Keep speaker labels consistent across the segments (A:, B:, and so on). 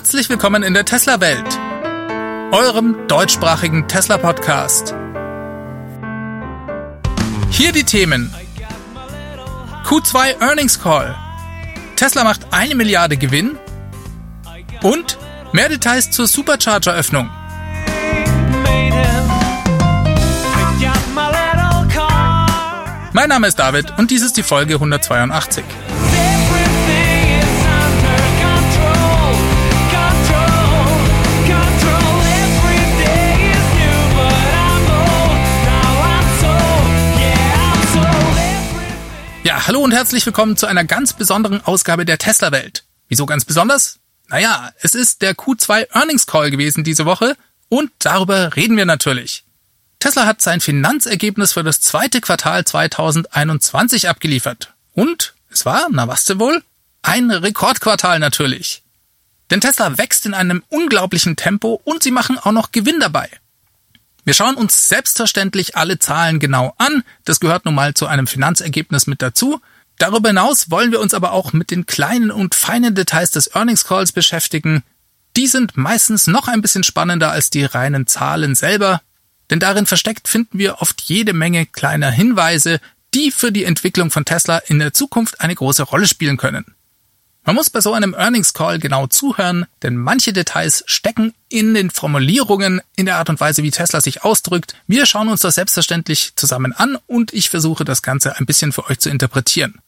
A: Herzlich willkommen in der Tesla-Welt, eurem deutschsprachigen Tesla-Podcast. Hier die Themen. Q2 Earnings Call. Tesla macht eine Milliarde Gewinn. Und mehr Details zur Supercharger-Öffnung. Mein Name ist David und dies ist die Folge 182. hallo und herzlich willkommen zu einer ganz besonderen Ausgabe der Tesla-Welt. Wieso ganz besonders? Naja, es ist der Q2 Earnings Call gewesen diese Woche und darüber reden wir natürlich. Tesla hat sein Finanzergebnis für das zweite Quartal 2021 abgeliefert. Und es war, na was denn wohl? Ein Rekordquartal natürlich. Denn Tesla wächst in einem unglaublichen Tempo und sie machen auch noch Gewinn dabei. Wir schauen uns selbstverständlich alle Zahlen genau an. Das gehört nun mal zu einem Finanzergebnis mit dazu. Darüber hinaus wollen wir uns aber auch mit den kleinen und feinen Details des Earnings Calls beschäftigen. Die sind meistens noch ein bisschen spannender als die reinen Zahlen selber, denn darin versteckt finden wir oft jede Menge kleiner Hinweise, die für die Entwicklung von Tesla in der Zukunft eine große Rolle spielen können. Man muss bei so einem Earnings Call genau zuhören, denn manche Details stecken in den Formulierungen, in der Art und Weise, wie Tesla sich ausdrückt. Wir schauen uns das selbstverständlich zusammen an und ich versuche das Ganze ein bisschen für euch zu interpretieren.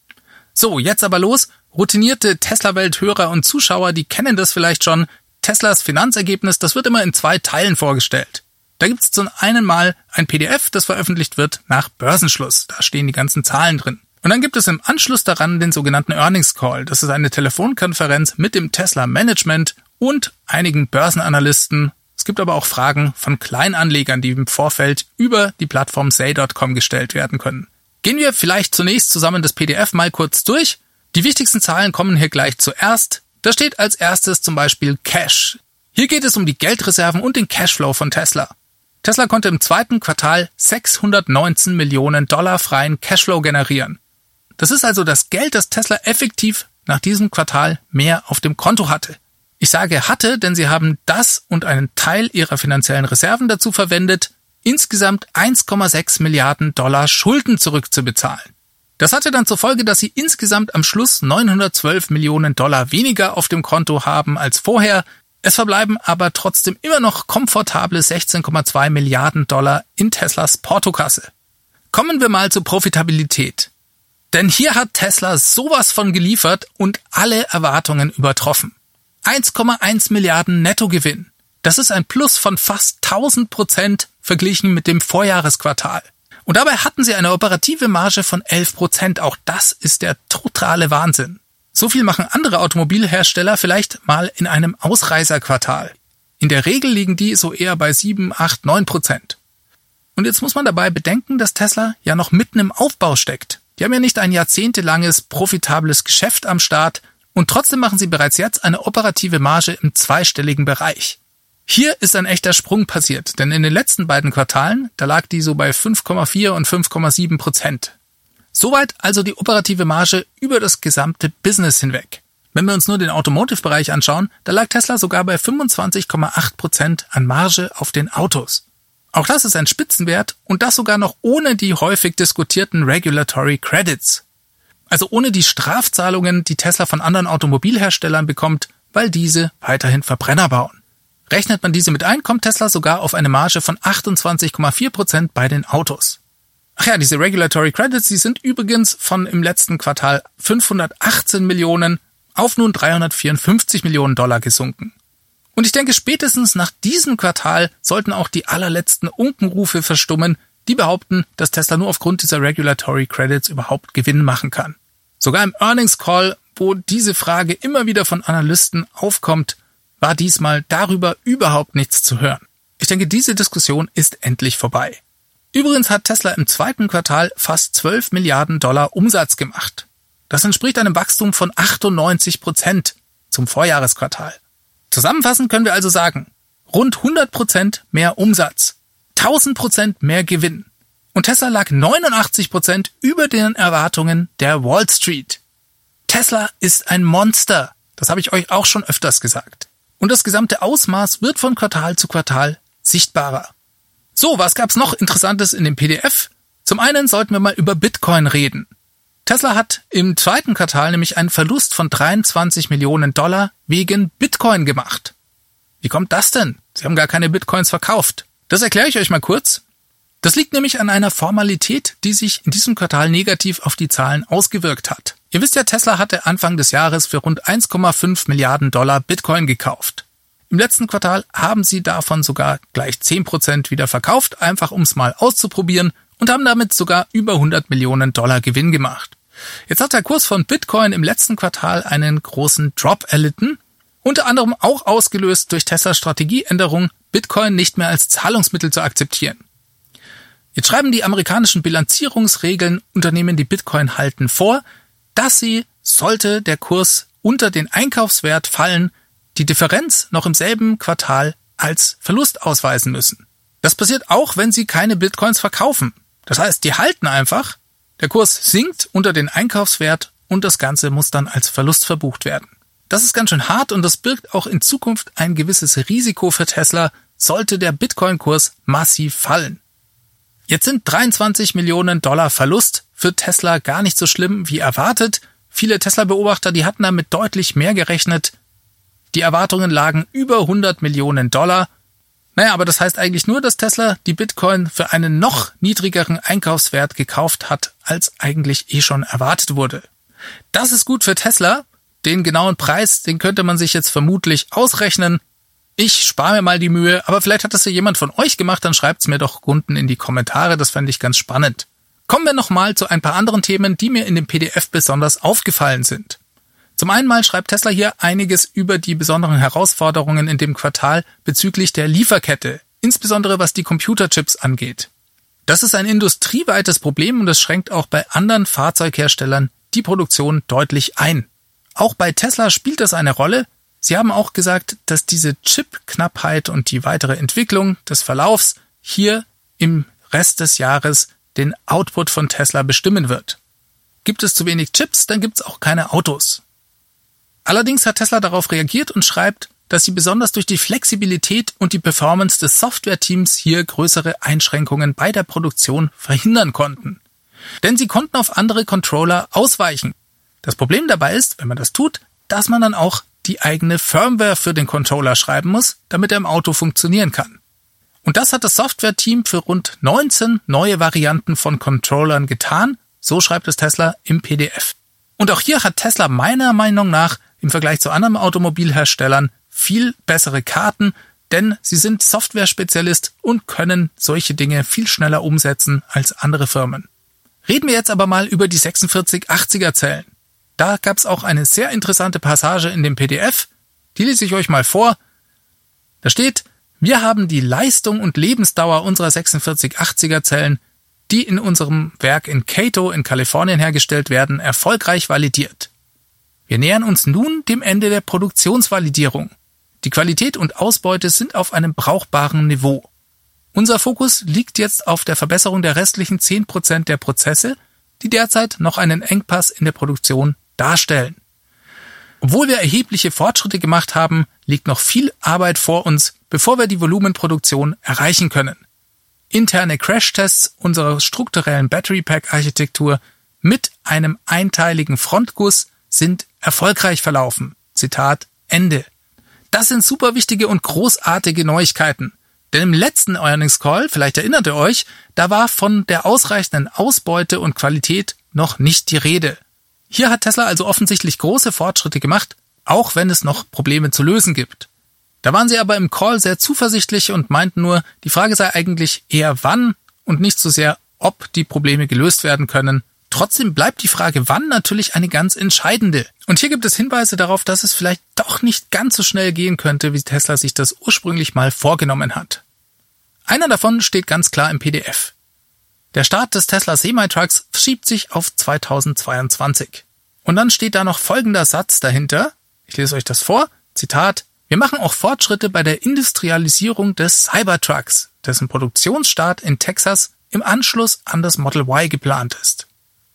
A: So, jetzt aber los. Routinierte Tesla-Welt-Hörer und Zuschauer, die kennen das vielleicht schon. Teslas Finanzergebnis, das wird immer in zwei Teilen vorgestellt. Da gibt es zum einen mal ein PDF, das veröffentlicht wird nach Börsenschluss. Da stehen die ganzen Zahlen drin. Und dann gibt es im Anschluss daran den sogenannten Earnings Call. Das ist eine Telefonkonferenz mit dem Tesla Management und einigen Börsenanalysten. Es gibt aber auch Fragen von Kleinanlegern, die im Vorfeld über die Plattform say.com gestellt werden können. Gehen wir vielleicht zunächst zusammen das PDF mal kurz durch. Die wichtigsten Zahlen kommen hier gleich zuerst. Da steht als erstes zum Beispiel Cash. Hier geht es um die Geldreserven und den Cashflow von Tesla. Tesla konnte im zweiten Quartal 619 Millionen Dollar freien Cashflow generieren. Das ist also das Geld, das Tesla effektiv nach diesem Quartal mehr auf dem Konto hatte. Ich sage hatte, denn sie haben das und einen Teil ihrer finanziellen Reserven dazu verwendet, insgesamt 1,6 Milliarden Dollar Schulden zurückzubezahlen. Das hatte dann zur Folge, dass sie insgesamt am Schluss 912 Millionen Dollar weniger auf dem Konto haben als vorher. Es verbleiben aber trotzdem immer noch komfortable 16,2 Milliarden Dollar in Teslas Portokasse. Kommen wir mal zur Profitabilität. Denn hier hat Tesla sowas von geliefert und alle Erwartungen übertroffen. 1,1 Milliarden Nettogewinn. Das ist ein Plus von fast 1000 Prozent verglichen mit dem Vorjahresquartal. Und dabei hatten sie eine operative Marge von 11 Prozent. Auch das ist der totale Wahnsinn. So viel machen andere Automobilhersteller vielleicht mal in einem Ausreißerquartal. In der Regel liegen die so eher bei 7, 8, 9 Prozent. Und jetzt muss man dabei bedenken, dass Tesla ja noch mitten im Aufbau steckt. Die haben ja nicht ein jahrzehntelanges profitables Geschäft am Start und trotzdem machen sie bereits jetzt eine operative Marge im zweistelligen Bereich. Hier ist ein echter Sprung passiert, denn in den letzten beiden Quartalen, da lag die so bei 5,4 und 5,7 Prozent. Soweit also die operative Marge über das gesamte Business hinweg. Wenn wir uns nur den Automotive-Bereich anschauen, da lag Tesla sogar bei 25,8 Prozent an Marge auf den Autos. Auch das ist ein Spitzenwert und das sogar noch ohne die häufig diskutierten Regulatory Credits. Also ohne die Strafzahlungen, die Tesla von anderen Automobilherstellern bekommt, weil diese weiterhin Verbrenner bauen. Rechnet man diese mit ein, kommt Tesla sogar auf eine Marge von 28,4 Prozent bei den Autos. Ach ja, diese Regulatory Credits, die sind übrigens von im letzten Quartal 518 Millionen auf nun 354 Millionen Dollar gesunken. Und ich denke, spätestens nach diesem Quartal sollten auch die allerletzten Unkenrufe verstummen, die behaupten, dass Tesla nur aufgrund dieser Regulatory Credits überhaupt Gewinn machen kann. Sogar im Earnings Call, wo diese Frage immer wieder von Analysten aufkommt, war diesmal darüber überhaupt nichts zu hören. Ich denke, diese Diskussion ist endlich vorbei. Übrigens hat Tesla im zweiten Quartal fast 12 Milliarden Dollar Umsatz gemacht. Das entspricht einem Wachstum von 98 Prozent zum Vorjahresquartal. Zusammenfassend können wir also sagen, rund 100% mehr Umsatz, 1000% mehr Gewinn. Und Tesla lag 89% über den Erwartungen der Wall Street. Tesla ist ein Monster. Das habe ich euch auch schon öfters gesagt. Und das gesamte Ausmaß wird von Quartal zu Quartal sichtbarer. So, was gab's noch Interessantes in dem PDF? Zum einen sollten wir mal über Bitcoin reden. Tesla hat im zweiten Quartal nämlich einen Verlust von 23 Millionen Dollar wegen Bitcoin gemacht. Wie kommt das denn? Sie haben gar keine Bitcoins verkauft. Das erkläre ich euch mal kurz. Das liegt nämlich an einer Formalität, die sich in diesem Quartal negativ auf die Zahlen ausgewirkt hat. Ihr wisst ja, Tesla hatte Anfang des Jahres für rund 1,5 Milliarden Dollar Bitcoin gekauft. Im letzten Quartal haben sie davon sogar gleich 10% wieder verkauft, einfach um es mal auszuprobieren und haben damit sogar über 100 Millionen Dollar Gewinn gemacht. Jetzt hat der Kurs von Bitcoin im letzten Quartal einen großen Drop erlitten, unter anderem auch ausgelöst durch Teslas Strategieänderung, Bitcoin nicht mehr als Zahlungsmittel zu akzeptieren. Jetzt schreiben die amerikanischen Bilanzierungsregeln Unternehmen, die Bitcoin halten, vor, dass sie, sollte der Kurs unter den Einkaufswert fallen, die Differenz noch im selben Quartal als Verlust ausweisen müssen. Das passiert auch, wenn sie keine Bitcoins verkaufen. Das heißt, die halten einfach, der Kurs sinkt unter den Einkaufswert und das Ganze muss dann als Verlust verbucht werden. Das ist ganz schön hart und das birgt auch in Zukunft ein gewisses Risiko für Tesla, sollte der Bitcoin-Kurs massiv fallen. Jetzt sind 23 Millionen Dollar Verlust für Tesla gar nicht so schlimm wie erwartet. Viele Tesla-Beobachter, die hatten damit deutlich mehr gerechnet. Die Erwartungen lagen über 100 Millionen Dollar. Naja, aber das heißt eigentlich nur, dass Tesla die Bitcoin für einen noch niedrigeren Einkaufswert gekauft hat, als eigentlich eh schon erwartet wurde. Das ist gut für Tesla. Den genauen Preis, den könnte man sich jetzt vermutlich ausrechnen. Ich spare mir mal die Mühe, aber vielleicht hat das ja jemand von euch gemacht, dann schreibt's mir doch unten in die Kommentare, das fände ich ganz spannend. Kommen wir nochmal zu ein paar anderen Themen, die mir in dem PDF besonders aufgefallen sind. Zum einen mal schreibt Tesla hier einiges über die besonderen Herausforderungen in dem Quartal bezüglich der Lieferkette, insbesondere was die Computerchips angeht. Das ist ein industrieweites Problem und es schränkt auch bei anderen Fahrzeugherstellern die Produktion deutlich ein. Auch bei Tesla spielt das eine Rolle, Sie haben auch gesagt, dass diese Chip-Knappheit und die weitere Entwicklung des Verlaufs hier im Rest des Jahres den Output von Tesla bestimmen wird. Gibt es zu wenig Chips, dann gibt es auch keine Autos. Allerdings hat Tesla darauf reagiert und schreibt, dass sie besonders durch die Flexibilität und die Performance des Softwareteams hier größere Einschränkungen bei der Produktion verhindern konnten. Denn sie konnten auf andere Controller ausweichen. Das Problem dabei ist, wenn man das tut, dass man dann auch die eigene Firmware für den Controller schreiben muss, damit er im Auto funktionieren kann. Und das hat das Software-Team für rund 19 neue Varianten von Controllern getan, so schreibt es Tesla im PDF. Und auch hier hat Tesla meiner Meinung nach im Vergleich zu anderen Automobilherstellern viel bessere Karten, denn sie sind Software-Spezialist und können solche Dinge viel schneller umsetzen als andere Firmen. Reden wir jetzt aber mal über die 4680er Zellen. Da gab es auch eine sehr interessante Passage in dem PDF, die lese ich euch mal vor. Da steht, wir haben die Leistung und Lebensdauer unserer 4680er Zellen, die in unserem Werk in Cato in Kalifornien hergestellt werden, erfolgreich validiert. Wir nähern uns nun dem Ende der Produktionsvalidierung. Die Qualität und Ausbeute sind auf einem brauchbaren Niveau. Unser Fokus liegt jetzt auf der Verbesserung der restlichen 10% der Prozesse, die derzeit noch einen Engpass in der Produktion darstellen. Obwohl wir erhebliche Fortschritte gemacht haben, liegt noch viel Arbeit vor uns, bevor wir die Volumenproduktion erreichen können. Interne Crashtests unserer strukturellen Battery Pack Architektur mit einem einteiligen Frontguss sind erfolgreich verlaufen. Zitat Ende. Das sind super wichtige und großartige Neuigkeiten. Denn im letzten Earnings Call, vielleicht erinnert ihr euch, da war von der ausreichenden Ausbeute und Qualität noch nicht die Rede. Hier hat Tesla also offensichtlich große Fortschritte gemacht, auch wenn es noch Probleme zu lösen gibt. Da waren sie aber im Call sehr zuversichtlich und meinten nur, die Frage sei eigentlich eher wann und nicht so sehr, ob die Probleme gelöst werden können. Trotzdem bleibt die Frage wann natürlich eine ganz entscheidende. Und hier gibt es Hinweise darauf, dass es vielleicht doch nicht ganz so schnell gehen könnte, wie Tesla sich das ursprünglich mal vorgenommen hat. Einer davon steht ganz klar im PDF. Der Start des Tesla Semi-Trucks verschiebt sich auf 2022. Und dann steht da noch folgender Satz dahinter. Ich lese euch das vor. Zitat. Wir machen auch Fortschritte bei der Industrialisierung des Cybertrucks, dessen Produktionsstart in Texas im Anschluss an das Model Y geplant ist.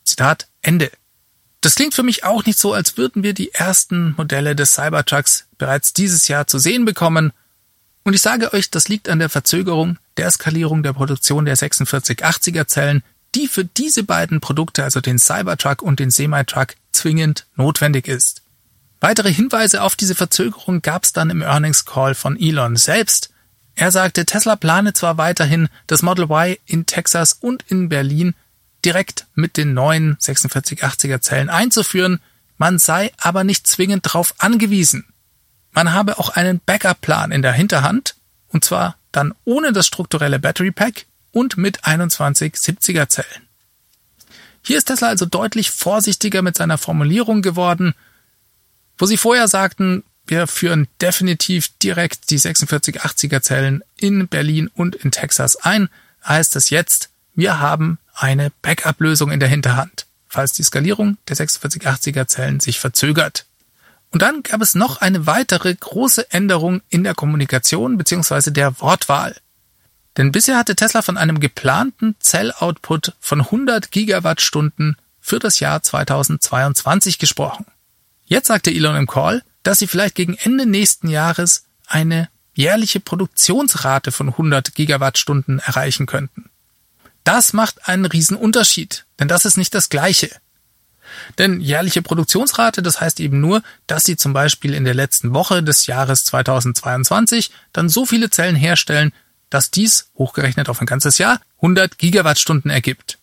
A: Zitat Ende. Das klingt für mich auch nicht so, als würden wir die ersten Modelle des Cybertrucks bereits dieses Jahr zu sehen bekommen. Und ich sage euch, das liegt an der Verzögerung der Skalierung der Produktion der 4680er Zellen, die für diese beiden Produkte, also den Cybertruck und den Semi-Truck, zwingend notwendig ist. Weitere Hinweise auf diese Verzögerung gab es dann im Earnings Call von Elon selbst. Er sagte, Tesla plane zwar weiterhin das Model Y in Texas und in Berlin direkt mit den neuen 4680er Zellen einzuführen, man sei aber nicht zwingend darauf angewiesen. Man habe auch einen Backup-Plan in der Hinterhand, und zwar dann ohne das strukturelle Battery Pack und mit 21 70er Zellen. Hier ist Tesla also deutlich vorsichtiger mit seiner Formulierung geworden, wo sie vorher sagten, wir führen definitiv direkt die 4680er Zellen in Berlin und in Texas ein, heißt es jetzt, wir haben eine Backup-Lösung in der Hinterhand, falls die Skalierung der 4680er Zellen sich verzögert. Und dann gab es noch eine weitere große Änderung in der Kommunikation bzw. der Wortwahl. Denn bisher hatte Tesla von einem geplanten Zelloutput von 100 Gigawattstunden für das Jahr 2022 gesprochen. Jetzt sagte Elon im Call, dass sie vielleicht gegen Ende nächsten Jahres eine jährliche Produktionsrate von 100 Gigawattstunden erreichen könnten. Das macht einen Riesenunterschied, denn das ist nicht das Gleiche. Denn jährliche Produktionsrate, das heißt eben nur, dass sie zum Beispiel in der letzten Woche des Jahres 2022 dann so viele Zellen herstellen, dass dies, hochgerechnet auf ein ganzes Jahr, 100 Gigawattstunden ergibt.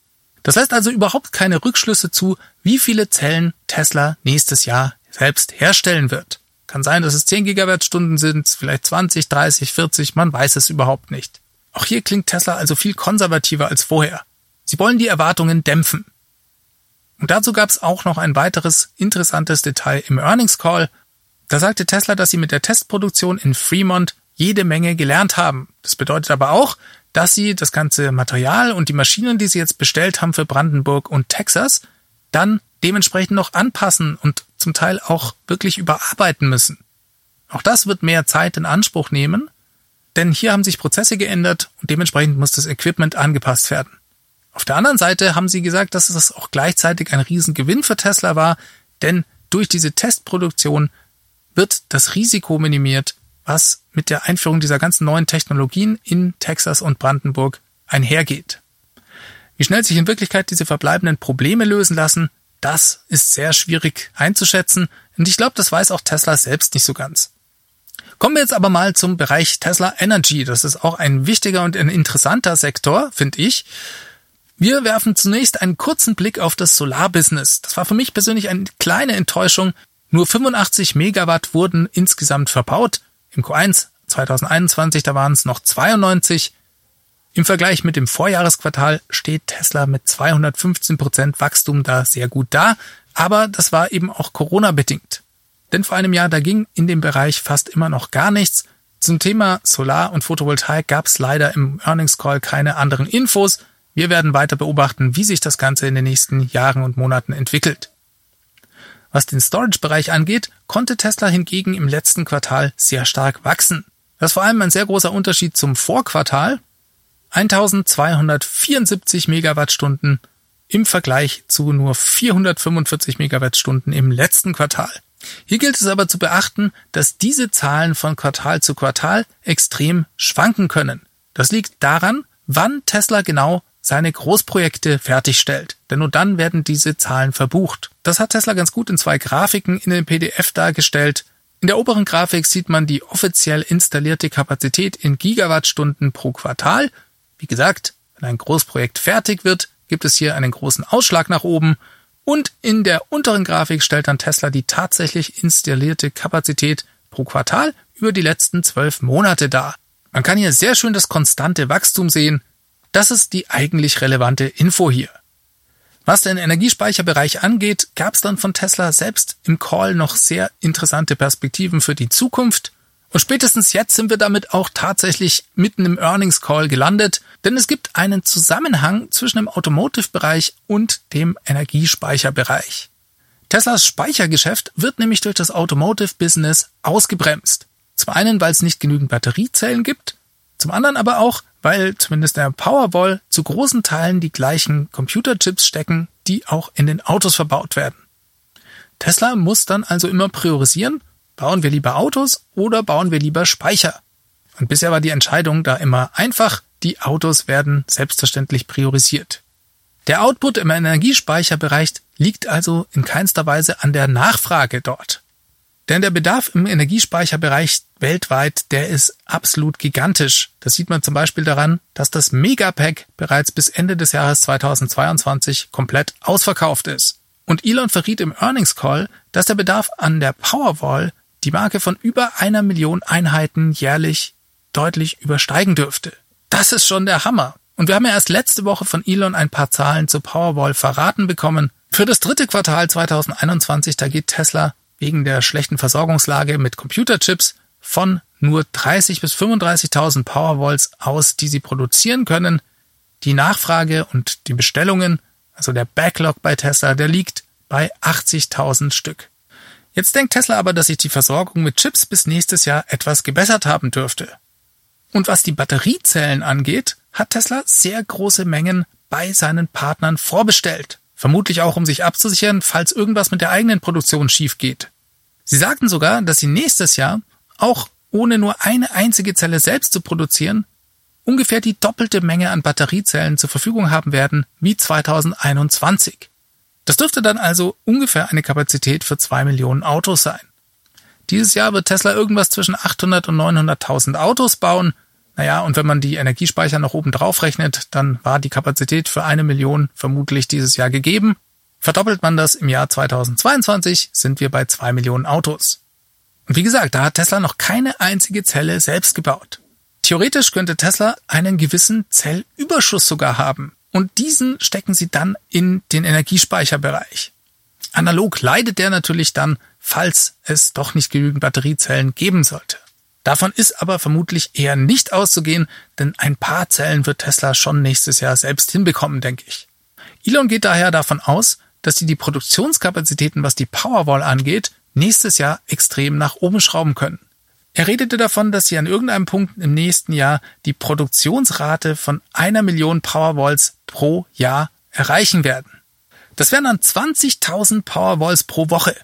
A: Das heißt also überhaupt keine Rückschlüsse zu, wie viele Zellen Tesla nächstes Jahr selbst herstellen wird. Kann sein, dass es 10 Gigawattstunden sind, vielleicht 20, 30, 40, man weiß es überhaupt nicht. Auch hier klingt Tesla also viel konservativer als vorher. Sie wollen die Erwartungen dämpfen. Und dazu gab es auch noch ein weiteres interessantes Detail im Earnings Call. Da sagte Tesla, dass sie mit der Testproduktion in Fremont jede Menge gelernt haben. Das bedeutet aber auch, dass sie das ganze Material und die Maschinen, die sie jetzt bestellt haben für Brandenburg und Texas, dann dementsprechend noch anpassen und zum Teil auch wirklich überarbeiten müssen. Auch das wird mehr Zeit in Anspruch nehmen, denn hier haben sich Prozesse geändert und dementsprechend muss das Equipment angepasst werden. Auf der anderen Seite haben sie gesagt, dass es auch gleichzeitig ein Riesengewinn für Tesla war, denn durch diese Testproduktion wird das Risiko minimiert, was mit der Einführung dieser ganzen neuen Technologien in Texas und Brandenburg einhergeht. Wie schnell sich in Wirklichkeit diese verbleibenden Probleme lösen lassen, das ist sehr schwierig einzuschätzen und ich glaube, das weiß auch Tesla selbst nicht so ganz. Kommen wir jetzt aber mal zum Bereich Tesla Energy. Das ist auch ein wichtiger und ein interessanter Sektor, finde ich. Wir werfen zunächst einen kurzen Blick auf das Solarbusiness. Das war für mich persönlich eine kleine Enttäuschung. Nur 85 Megawatt wurden insgesamt verbaut. Im Q1 2021, da waren es noch 92. Im Vergleich mit dem Vorjahresquartal steht Tesla mit 215 Prozent Wachstum da sehr gut da. Aber das war eben auch Corona bedingt. Denn vor einem Jahr, da ging in dem Bereich fast immer noch gar nichts. Zum Thema Solar und Photovoltaik gab es leider im Earnings Call keine anderen Infos. Wir werden weiter beobachten, wie sich das Ganze in den nächsten Jahren und Monaten entwickelt. Was den Storage-Bereich angeht, konnte Tesla hingegen im letzten Quartal sehr stark wachsen. Das ist vor allem ein sehr großer Unterschied zum Vorquartal. 1274 Megawattstunden im Vergleich zu nur 445 Megawattstunden im letzten Quartal. Hier gilt es aber zu beachten, dass diese Zahlen von Quartal zu Quartal extrem schwanken können. Das liegt daran, wann Tesla genau seine Großprojekte fertigstellt. Denn nur dann werden diese Zahlen verbucht. Das hat Tesla ganz gut in zwei Grafiken in dem PDF dargestellt. In der oberen Grafik sieht man die offiziell installierte Kapazität in Gigawattstunden pro Quartal. Wie gesagt, wenn ein Großprojekt fertig wird, gibt es hier einen großen Ausschlag nach oben. Und in der unteren Grafik stellt dann Tesla die tatsächlich installierte Kapazität pro Quartal über die letzten zwölf Monate dar. Man kann hier sehr schön das konstante Wachstum sehen. Das ist die eigentlich relevante Info hier. Was den Energiespeicherbereich angeht, gab es dann von Tesla selbst im Call noch sehr interessante Perspektiven für die Zukunft. Und spätestens jetzt sind wir damit auch tatsächlich mitten im Earnings Call gelandet, denn es gibt einen Zusammenhang zwischen dem Automotive-Bereich und dem Energiespeicherbereich. Teslas Speichergeschäft wird nämlich durch das Automotive-Business ausgebremst. Zum einen, weil es nicht genügend Batteriezellen gibt, zum anderen aber auch, weil zumindest der Powerwall zu großen Teilen die gleichen Computerchips stecken, die auch in den Autos verbaut werden. Tesla muss dann also immer priorisieren, bauen wir lieber Autos oder bauen wir lieber Speicher. Und bisher war die Entscheidung da immer einfach, die Autos werden selbstverständlich priorisiert. Der Output im Energiespeicherbereich liegt also in keinster Weise an der Nachfrage dort. Denn der Bedarf im Energiespeicherbereich weltweit, der ist absolut gigantisch. Das sieht man zum Beispiel daran, dass das Megapack bereits bis Ende des Jahres 2022 komplett ausverkauft ist. Und Elon verriet im Earnings Call, dass der Bedarf an der Powerwall die Marke von über einer Million Einheiten jährlich deutlich übersteigen dürfte. Das ist schon der Hammer. Und wir haben ja erst letzte Woche von Elon ein paar Zahlen zur Powerwall verraten bekommen. Für das dritte Quartal 2021, da geht Tesla wegen der schlechten Versorgungslage mit Computerchips von nur 30 bis 35.000 Powerwalls aus, die sie produzieren können. Die Nachfrage und die Bestellungen, also der Backlog bei Tesla, der liegt bei 80.000 Stück. Jetzt denkt Tesla aber, dass sich die Versorgung mit Chips bis nächstes Jahr etwas gebessert haben dürfte. Und was die Batteriezellen angeht, hat Tesla sehr große Mengen bei seinen Partnern vorbestellt. Vermutlich auch, um sich abzusichern, falls irgendwas mit der eigenen Produktion schief geht. Sie sagten sogar, dass sie nächstes Jahr, auch ohne nur eine einzige Zelle selbst zu produzieren, ungefähr die doppelte Menge an Batteriezellen zur Verfügung haben werden wie 2021. Das dürfte dann also ungefähr eine Kapazität für zwei Millionen Autos sein. Dieses Jahr wird Tesla irgendwas zwischen 800 und 900.000 Autos bauen. Naja, und wenn man die Energiespeicher noch oben drauf rechnet, dann war die Kapazität für eine Million vermutlich dieses Jahr gegeben. Verdoppelt man das im Jahr 2022, sind wir bei zwei Millionen Autos. Und wie gesagt, da hat Tesla noch keine einzige Zelle selbst gebaut. Theoretisch könnte Tesla einen gewissen Zellüberschuss sogar haben und diesen stecken sie dann in den Energiespeicherbereich. Analog leidet der natürlich dann, falls es doch nicht genügend Batteriezellen geben sollte. Davon ist aber vermutlich eher nicht auszugehen, denn ein paar Zellen wird Tesla schon nächstes Jahr selbst hinbekommen, denke ich. Elon geht daher davon aus, dass sie die Produktionskapazitäten, was die Powerwall angeht, nächstes Jahr extrem nach oben schrauben können. Er redete davon, dass sie an irgendeinem Punkt im nächsten Jahr die Produktionsrate von einer Million Powerwalls pro Jahr erreichen werden. Das wären dann 20.000 Powerwalls pro Woche.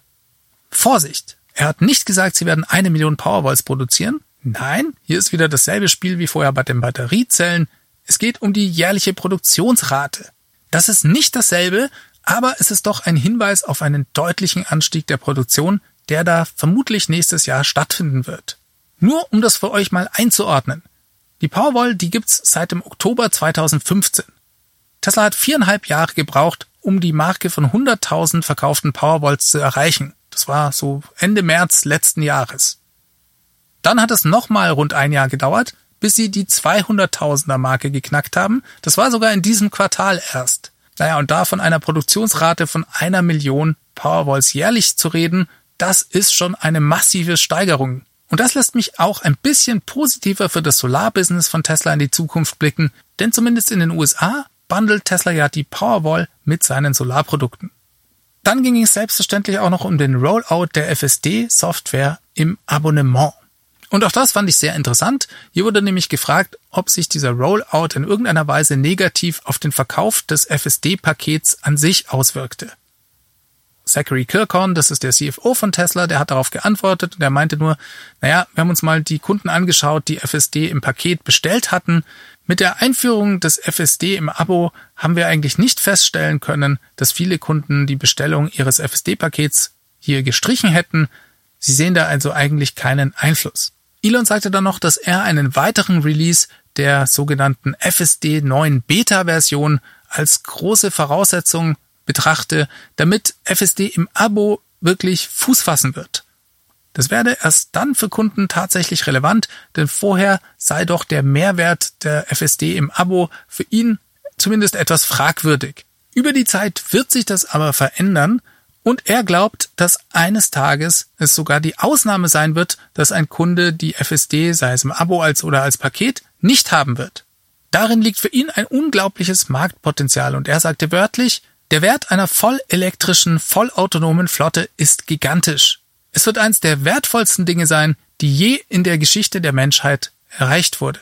A: Vorsicht! Er hat nicht gesagt, sie werden eine Million Powerwalls produzieren. Nein, hier ist wieder dasselbe Spiel wie vorher bei den Batteriezellen. Es geht um die jährliche Produktionsrate. Das ist nicht dasselbe, aber es ist doch ein Hinweis auf einen deutlichen Anstieg der Produktion, der da vermutlich nächstes Jahr stattfinden wird. Nur um das für euch mal einzuordnen. Die Powerwall, die gibt's seit dem Oktober 2015. Tesla hat viereinhalb Jahre gebraucht, um die Marke von 100.000 verkauften Powerwalls zu erreichen. Das war so Ende März letzten Jahres. Dann hat es nochmal rund ein Jahr gedauert, bis sie die 200.000er Marke geknackt haben. Das war sogar in diesem Quartal erst. Naja, und da von einer Produktionsrate von einer Million Powerwalls jährlich zu reden, das ist schon eine massive Steigerung. Und das lässt mich auch ein bisschen positiver für das Solarbusiness von Tesla in die Zukunft blicken, denn zumindest in den USA bundelt Tesla ja die Powerwall mit seinen Solarprodukten. Dann ging es selbstverständlich auch noch um den Rollout der FSD-Software im Abonnement. Und auch das fand ich sehr interessant. Hier wurde nämlich gefragt, ob sich dieser Rollout in irgendeiner Weise negativ auf den Verkauf des FSD-Pakets an sich auswirkte. Zachary Kirkhorn, das ist der CFO von Tesla, der hat darauf geantwortet und er meinte nur, naja, wir haben uns mal die Kunden angeschaut, die FSD im Paket bestellt hatten. Mit der Einführung des FSD im Abo haben wir eigentlich nicht feststellen können, dass viele Kunden die Bestellung ihres FSD-Pakets hier gestrichen hätten. Sie sehen da also eigentlich keinen Einfluss. Elon sagte dann noch, dass er einen weiteren Release der sogenannten FSD 9 Beta-Version als große Voraussetzung betrachte, damit FSD im Abo wirklich Fuß fassen wird. Das werde erst dann für Kunden tatsächlich relevant, denn vorher sei doch der Mehrwert der FSD im Abo für ihn zumindest etwas fragwürdig. Über die Zeit wird sich das aber verändern und er glaubt, dass eines Tages es sogar die Ausnahme sein wird, dass ein Kunde die FSD, sei es im Abo als oder als Paket, nicht haben wird. Darin liegt für ihn ein unglaubliches Marktpotenzial und er sagte wörtlich, der Wert einer vollelektrischen, vollautonomen Flotte ist gigantisch. Es wird eins der wertvollsten Dinge sein, die je in der Geschichte der Menschheit erreicht wurde.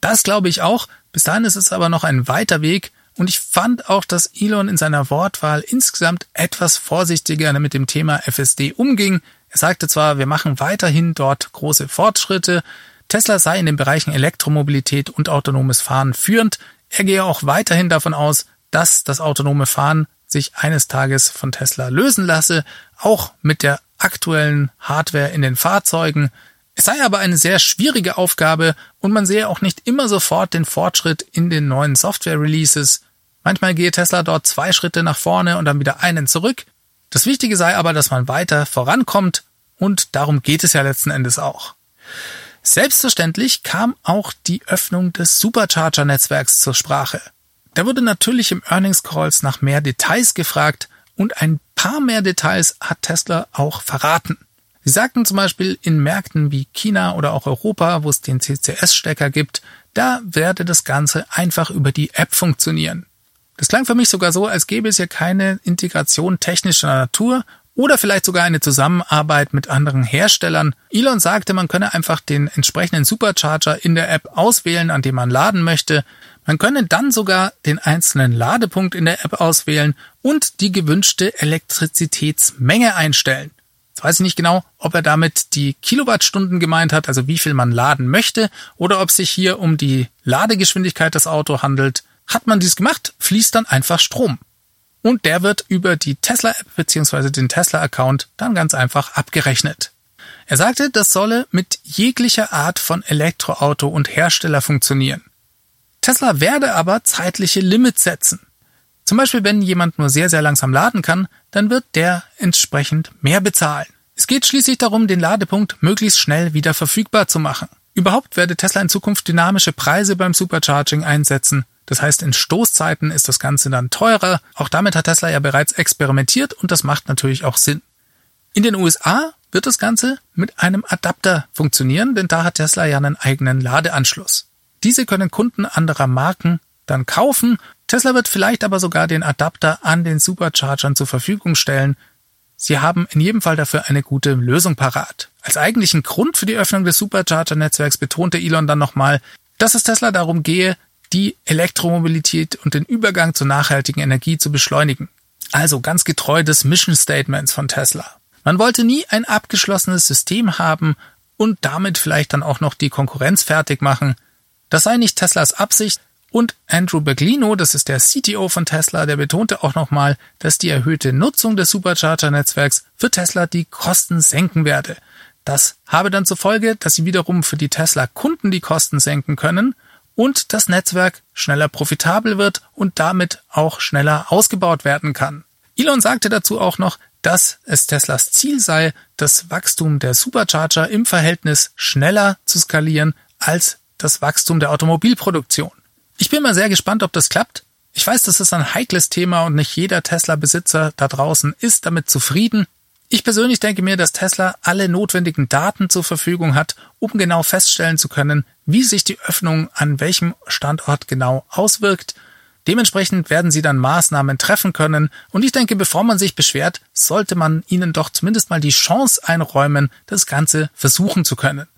A: Das glaube ich auch. Bis dahin ist es aber noch ein weiter Weg, Und ich fand auch, dass Elon in seiner Wortwahl insgesamt etwas vorsichtiger mit dem Thema FSD umging. Er sagte zwar, wir machen weiterhin dort große Fortschritte, Tesla sei in den Bereichen Elektromobilität und autonomes Fahren führend. Er gehe auch weiterhin davon aus, dass das autonome Fahren sich eines Tages von Tesla lösen lasse, auch mit der aktuellen Hardware in den Fahrzeugen. Es sei aber eine sehr schwierige Aufgabe und man sehe auch nicht immer sofort den Fortschritt in den neuen Software-Releases. Manchmal gehe Tesla dort zwei Schritte nach vorne und dann wieder einen zurück. Das Wichtige sei aber, dass man weiter vorankommt und darum geht es ja letzten Endes auch. Selbstverständlich kam auch die Öffnung des Supercharger-Netzwerks zur Sprache. Da wurde natürlich im Earnings Calls nach mehr Details gefragt und ein paar mehr Details hat Tesla auch verraten. Sie sagten zum Beispiel in Märkten wie China oder auch Europa, wo es den CCS-Stecker gibt, da werde das Ganze einfach über die App funktionieren. Das klang für mich sogar so, als gäbe es ja keine Integration technischer Natur oder vielleicht sogar eine Zusammenarbeit mit anderen Herstellern. Elon sagte, man könne einfach den entsprechenden Supercharger in der App auswählen, an dem man laden möchte. Man könne dann sogar den einzelnen Ladepunkt in der App auswählen und die gewünschte Elektrizitätsmenge einstellen. Jetzt weiß ich nicht genau, ob er damit die Kilowattstunden gemeint hat, also wie viel man laden möchte, oder ob sich hier um die Ladegeschwindigkeit des Autos handelt. Hat man dies gemacht, fließt dann einfach Strom und der wird über die Tesla-App bzw. den Tesla-Account dann ganz einfach abgerechnet. Er sagte, das solle mit jeglicher Art von Elektroauto und Hersteller funktionieren. Tesla werde aber zeitliche Limits setzen. Zum Beispiel, wenn jemand nur sehr, sehr langsam laden kann, dann wird der entsprechend mehr bezahlen. Es geht schließlich darum, den Ladepunkt möglichst schnell wieder verfügbar zu machen. Überhaupt werde Tesla in Zukunft dynamische Preise beim Supercharging einsetzen, das heißt, in Stoßzeiten ist das Ganze dann teurer. Auch damit hat Tesla ja bereits experimentiert und das macht natürlich auch Sinn. In den USA wird das Ganze mit einem Adapter funktionieren, denn da hat Tesla ja einen eigenen Ladeanschluss. Diese können Kunden anderer Marken dann kaufen. Tesla wird vielleicht aber sogar den Adapter an den Superchargern zur Verfügung stellen. Sie haben in jedem Fall dafür eine gute Lösung parat. Als eigentlichen Grund für die Öffnung des Supercharger-Netzwerks betonte Elon dann nochmal, dass es Tesla darum gehe, die Elektromobilität und den Übergang zur nachhaltigen Energie zu beschleunigen. Also ganz getreu des Mission Statements von Tesla. Man wollte nie ein abgeschlossenes System haben und damit vielleicht dann auch noch die Konkurrenz fertig machen. Das sei nicht Teslas Absicht und Andrew Berglino, das ist der CTO von Tesla, der betonte auch nochmal, dass die erhöhte Nutzung des Supercharger-Netzwerks für Tesla die Kosten senken werde. Das habe dann zur Folge, dass sie wiederum für die Tesla-Kunden die Kosten senken können und das Netzwerk schneller profitabel wird und damit auch schneller ausgebaut werden kann. Elon sagte dazu auch noch, dass es Teslas Ziel sei, das Wachstum der Supercharger im Verhältnis schneller zu skalieren als das Wachstum der Automobilproduktion. Ich bin mal sehr gespannt, ob das klappt. Ich weiß, das ist ein heikles Thema und nicht jeder Tesla-Besitzer da draußen ist damit zufrieden. Ich persönlich denke mir, dass Tesla alle notwendigen Daten zur Verfügung hat, um genau feststellen zu können, wie sich die Öffnung an welchem Standort genau auswirkt. Dementsprechend werden sie dann Maßnahmen treffen können und ich denke, bevor man sich beschwert, sollte man ihnen doch zumindest mal die Chance einräumen, das Ganze versuchen zu können.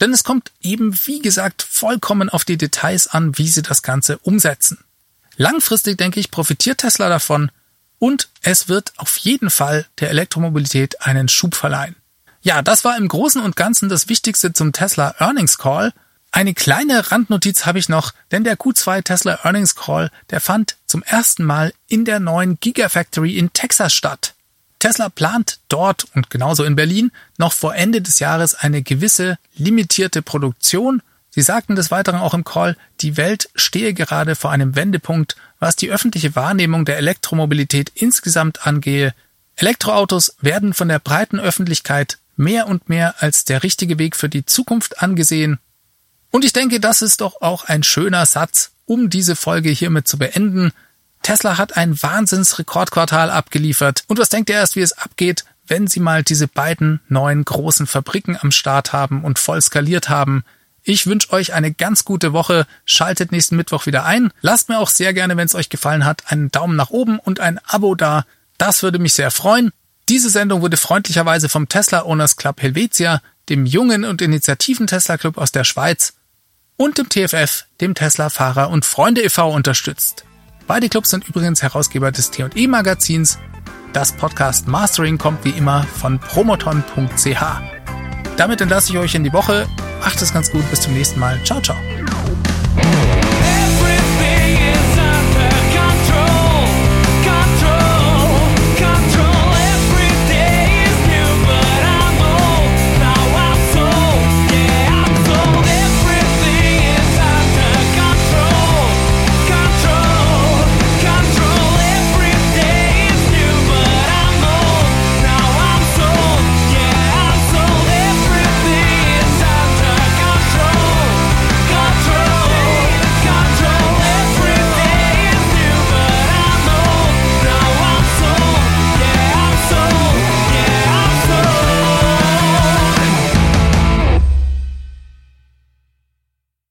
A: Denn es kommt eben, wie gesagt, vollkommen auf die Details an, wie sie das Ganze umsetzen. Langfristig, denke ich, profitiert Tesla davon, und es wird auf jeden Fall der Elektromobilität einen Schub verleihen. Ja, das war im Großen und Ganzen das Wichtigste zum Tesla Earnings Call. Eine kleine Randnotiz habe ich noch, denn der Q2 Tesla Earnings Call, der fand zum ersten Mal in der neuen Gigafactory in Texas statt. Tesla plant dort und genauso in Berlin noch vor Ende des Jahres eine gewisse limitierte Produktion Sie sagten des Weiteren auch im Call, die Welt stehe gerade vor einem Wendepunkt, was die öffentliche Wahrnehmung der Elektromobilität insgesamt angehe. Elektroautos werden von der breiten Öffentlichkeit mehr und mehr als der richtige Weg für die Zukunft angesehen. Und ich denke, das ist doch auch ein schöner Satz, um diese Folge hiermit zu beenden. Tesla hat ein Wahnsinnsrekordquartal abgeliefert. Und was denkt ihr erst, wie es abgeht, wenn sie mal diese beiden neuen großen Fabriken am Start haben und voll skaliert haben? Ich wünsche euch eine ganz gute Woche. Schaltet nächsten Mittwoch wieder ein. Lasst mir auch sehr gerne, wenn es euch gefallen hat, einen Daumen nach oben und ein Abo da. Das würde mich sehr freuen. Diese Sendung wurde freundlicherweise vom Tesla Owners Club Helvetia, dem jungen und Initiativen Tesla Club aus der Schweiz und dem TFF, dem Tesla Fahrer und Freunde e.V. unterstützt. Beide Clubs sind übrigens Herausgeber des T&E Magazins. Das Podcast Mastering kommt wie immer von promoton.ch. Damit entlasse ich euch in die Woche. Macht es ganz gut. Bis zum nächsten Mal. Ciao, ciao.